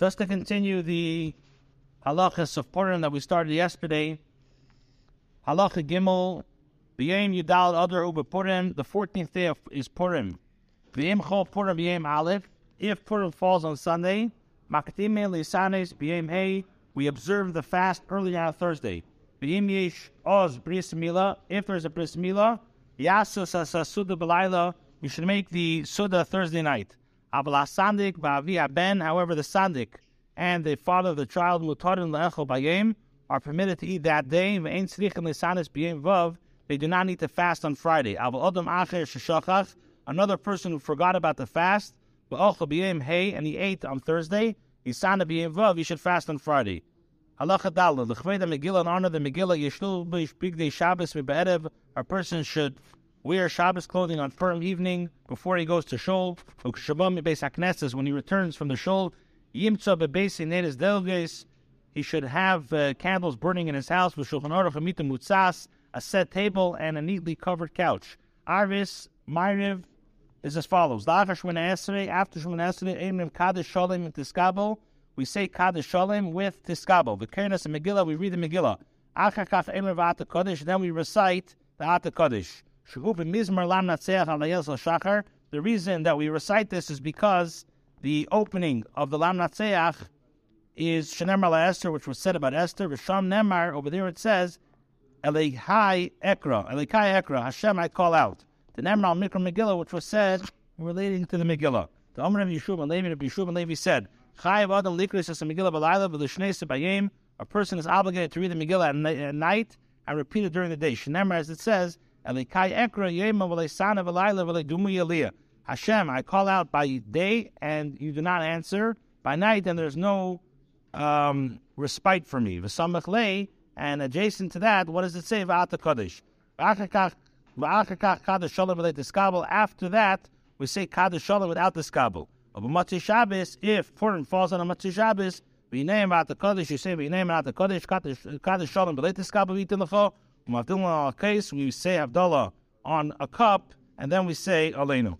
Just to continue the halachas of Purim that we started yesterday, halacha Gimel, B'yem Yudal Adar Uba Purim, the 14th day of, is Purim. B'yem Chol Purim B'yem Aleph, if Purim falls on Sunday, Makatime Lisanes B'yem Hey, we observe the fast early on Thursday. B'yem Yesh Oz Bris Mila, if there's a Bris Mila, Yasus Asasuda B'layla, we should make the Suda Thursday night. Abla Sandik Ba'avi Ben, however, the Sandik and the father of the child Mutarin Le'echel Bayem are permitted to eat that day. Ve'en Tzrichin Lisanis B'yem Vav, they do not need to fast on Friday. Abel Adam Acher Sheshachach, another person who forgot about the fast, Ba'ochel B'yem Hey, and he ate on Thursday. Isana B'yem Vav, he should fast on Friday. Halacha Dalad, L'chvei the Megillah and honor the Megillah, Yeshlu B'yishbig Shabbos Mi'be'erev, a person should wear Shabbos clothing on firm evening before he goes to Shul. When he returns from the Shul, he should have uh, candles burning in his house with Shulchan Aruch Mutzas, a set table, and a neatly covered couch. Arvis, Myriv, is as follows. After Tiskabel, we say Kaddish Shalom with Tiskabel. The Kernas and Megillah, we read the Megillah. Then we recite the Ata Kadosh. The reason that we recite this is because the opening of the Lam Natseach is Shenemar Esther, which was said about Esther. Risham Nemar, over there it says, Elihai Ekra, Elikai Ekra, Hashem I call out. The Nemar al Mikra Megillah, which was said relating to the Megillah. The Omer of Yeshua and Levi, Rabbi Yeshua and Levi said, Chayav Adam Likris as a Megillah Balayla, V'lishnei Sebayim, a person is obligated to read the Megillah at night and repeat it during the day. Shenemar, as it says, Hashem, I call out by day and you do not answer. By night, and there's no um, respite for me. And adjacent to that, what does it say? After that, we say Kaddish Shalom without the Shabbos, if Purim falls on a Motzei Shabbos, out you say the Kaddish, Kaddish Shalom, later skabel v'itilacha. Umavdillah uh, case, we say Havdalah on a cup, and then we say Aleinu.